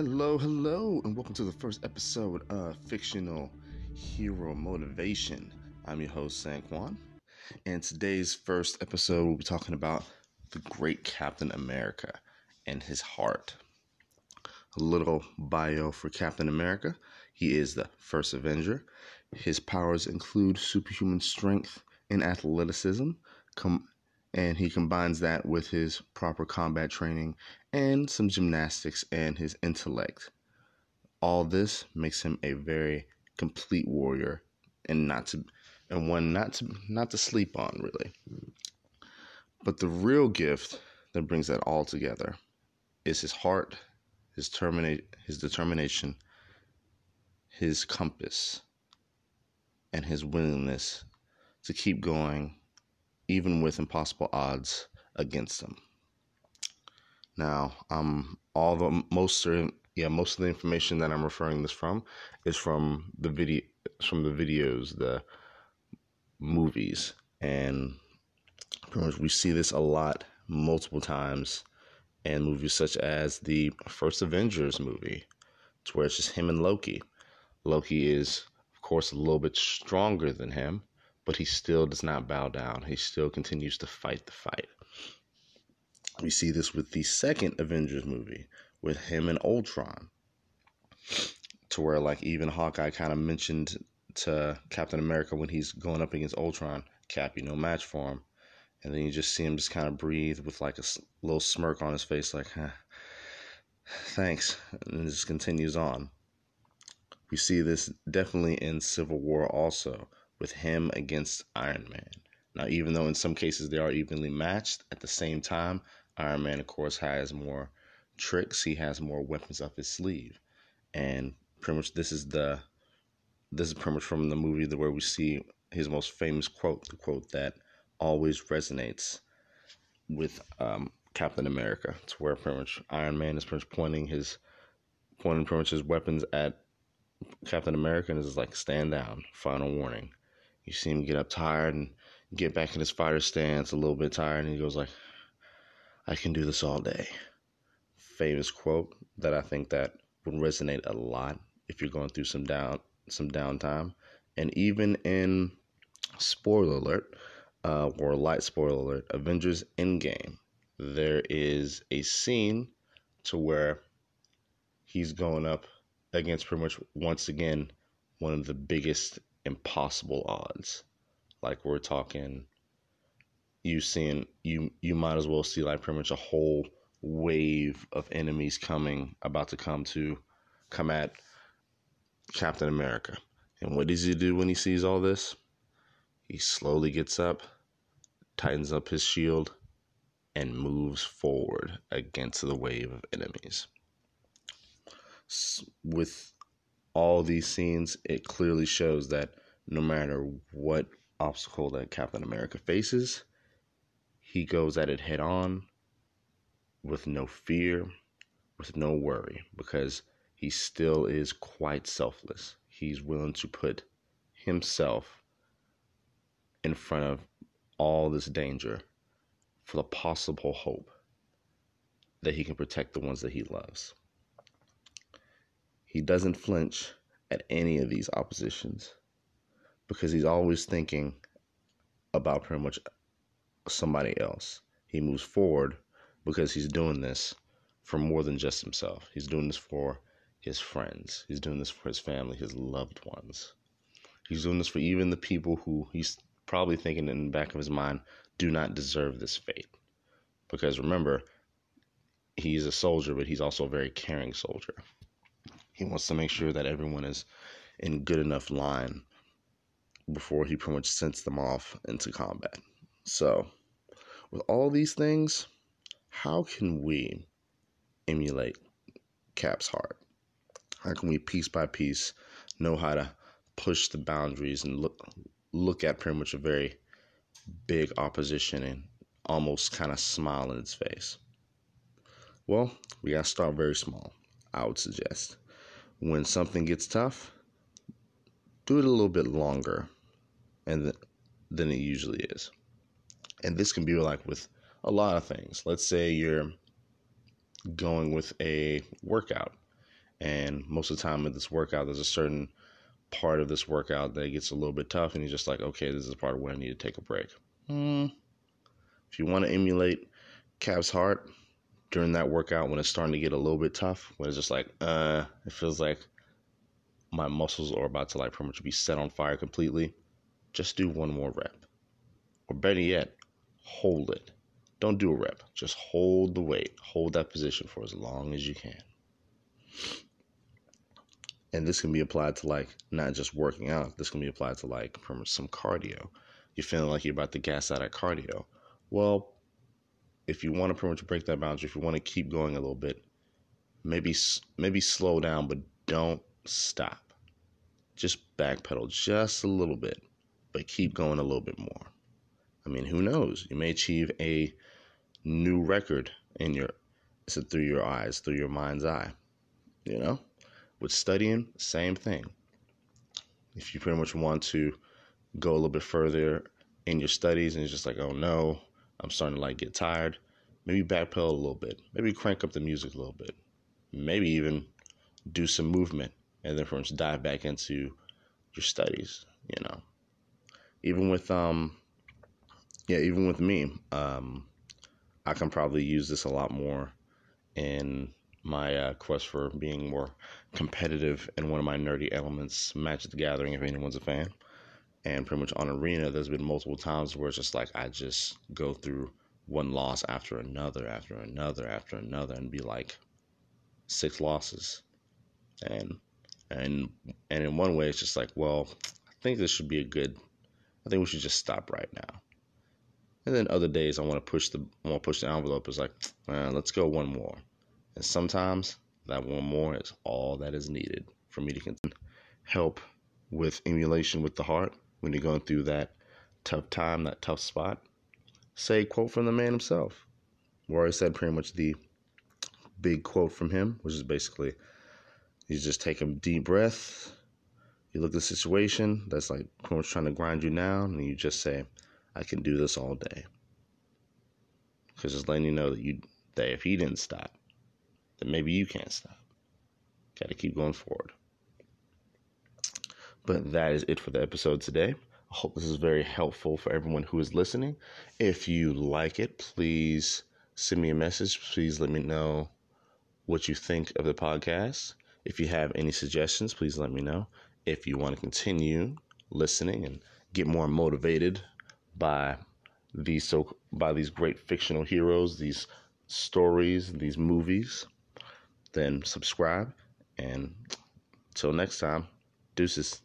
Hello, hello, and welcome to the first episode of Fictional Hero Motivation. I'm your host, Sanquan, and today's first episode we'll be talking about the great Captain America and his heart. A little bio for Captain America he is the first Avenger. His powers include superhuman strength and athleticism, com- and he combines that with his proper combat training and some gymnastics and his intellect. All this makes him a very complete warrior and not to and one not to not to sleep on really. But the real gift that brings that all together is his heart, his terminate his determination, his compass, and his willingness to keep going even with impossible odds against them. Now, um, all the most certain, yeah, most of the information that I'm referring this from is from the video, from the videos, the movies, and pretty much we see this a lot, multiple times, in movies such as the first Avengers movie, to where it's just him and Loki. Loki is, of course, a little bit stronger than him, but he still does not bow down. He still continues to fight the fight. We see this with the second Avengers movie with him and Ultron, to where like even Hawkeye kind of mentioned to Captain America when he's going up against Ultron, Cap, you no match for him. And then you just see him just kind of breathe with like a little smirk on his face, like, huh, thanks. And just continues on. We see this definitely in Civil War also, with him against Iron Man. Now, even though in some cases they are evenly matched, at the same time, Iron Man, of course, has more tricks. He has more weapons up his sleeve, and pretty much this is the this is pretty much from the movie where we see his most famous quote, the quote that always resonates with um, Captain America. It's where pretty much Iron Man is pretty much pointing his pointing pretty much his weapons at Captain America and is like stand down, final warning. You see him get up tired and get back in his fighter stance a little bit tired, and he goes like, "I can do this all day." Famous quote that I think that would resonate a lot if you're going through some down some downtime, and even in spoiler alert uh, or light spoiler alert, Avengers Endgame, there is a scene to where he's going up against pretty much once again one of the biggest impossible odds. Like we're talking you seeing you you might as well see like pretty much a whole wave of enemies coming about to come to come at Captain America. And what does he do when he sees all this? He slowly gets up, tightens up his shield, and moves forward against the wave of enemies. With all these scenes, it clearly shows that no matter what obstacle that Captain America faces, he goes at it head on with no fear, with no worry, because he still is quite selfless. He's willing to put himself in front of all this danger for the possible hope that he can protect the ones that he loves. He doesn't flinch at any of these oppositions because he's always thinking about pretty much somebody else. He moves forward because he's doing this for more than just himself. He's doing this for his friends. He's doing this for his family, his loved ones. He's doing this for even the people who he's probably thinking in the back of his mind do not deserve this fate. Because remember, he's a soldier, but he's also a very caring soldier. He wants to make sure that everyone is in good enough line before he pretty much sends them off into combat. So, with all these things, how can we emulate Cap's heart? How can we piece by piece know how to push the boundaries and look look at pretty much a very big opposition and almost kind of smile in its face? Well, we got to start very small, I would suggest. When something gets tough, do it a little bit longer and th- than it usually is. And this can be like with a lot of things. Let's say you're going with a workout And most of the time with this workout, there's a certain part of this workout that gets a little bit tough, and you're just like, okay, this is part where I need to take a break. Hmm. If you want to emulate Cap's heart during that workout when it's starting to get a little bit tough, when it's just like, uh, it feels like my muscles are about to like pretty much be set on fire completely, just do one more rep. Or better yet, hold it. Don't do a rep. Just hold the weight. Hold that position for as long as you can. And this can be applied to like not just working out. This can be applied to like some cardio. You're feeling like you're about to gas out at cardio. Well, if you want to pretty much break that boundary, if you want to keep going a little bit, maybe maybe slow down, but don't stop. Just backpedal just a little bit, but keep going a little bit more. I mean, who knows? You may achieve a new record in your so through your eyes, through your mind's eye. You know? With studying, same thing. If you pretty much want to go a little bit further in your studies and it's just like, oh no, I'm starting to like get tired, maybe backpedal a little bit. Maybe crank up the music a little bit. Maybe even do some movement and then from dive back into your studies, you know. Even with um yeah, even with me, um I can probably use this a lot more in my uh, quest for being more competitive in one of my nerdy elements, Magic the Gathering, if anyone's a fan. And pretty much on Arena, there's been multiple times where it's just like I just go through one loss after another, after another, after another, and be like six losses. And and and in one way, it's just like, well, I think this should be a good. I think we should just stop right now. And then other days, I want to push the I want to push the envelope. It's like, let's go one more. And sometimes that one more is all that is needed for me to help with emulation with the heart when you're going through that tough time, that tough spot. Say quote from the man himself. I said pretty much the big quote from him, which is basically you just take a deep breath. You look at the situation that's like trying to grind you down, and you just say, "I can do this all day." Because it's letting you know that you that if he didn't stop, then maybe you can't stop. Got to keep going forward. But that is it for the episode today. I hope this is very helpful for everyone who is listening. If you like it, please send me a message. Please let me know what you think of the podcast. If you have any suggestions, please let me know. If you want to continue listening and get more motivated by these so by these great fictional heroes, these stories, these movies, then subscribe. And till next time, deuces.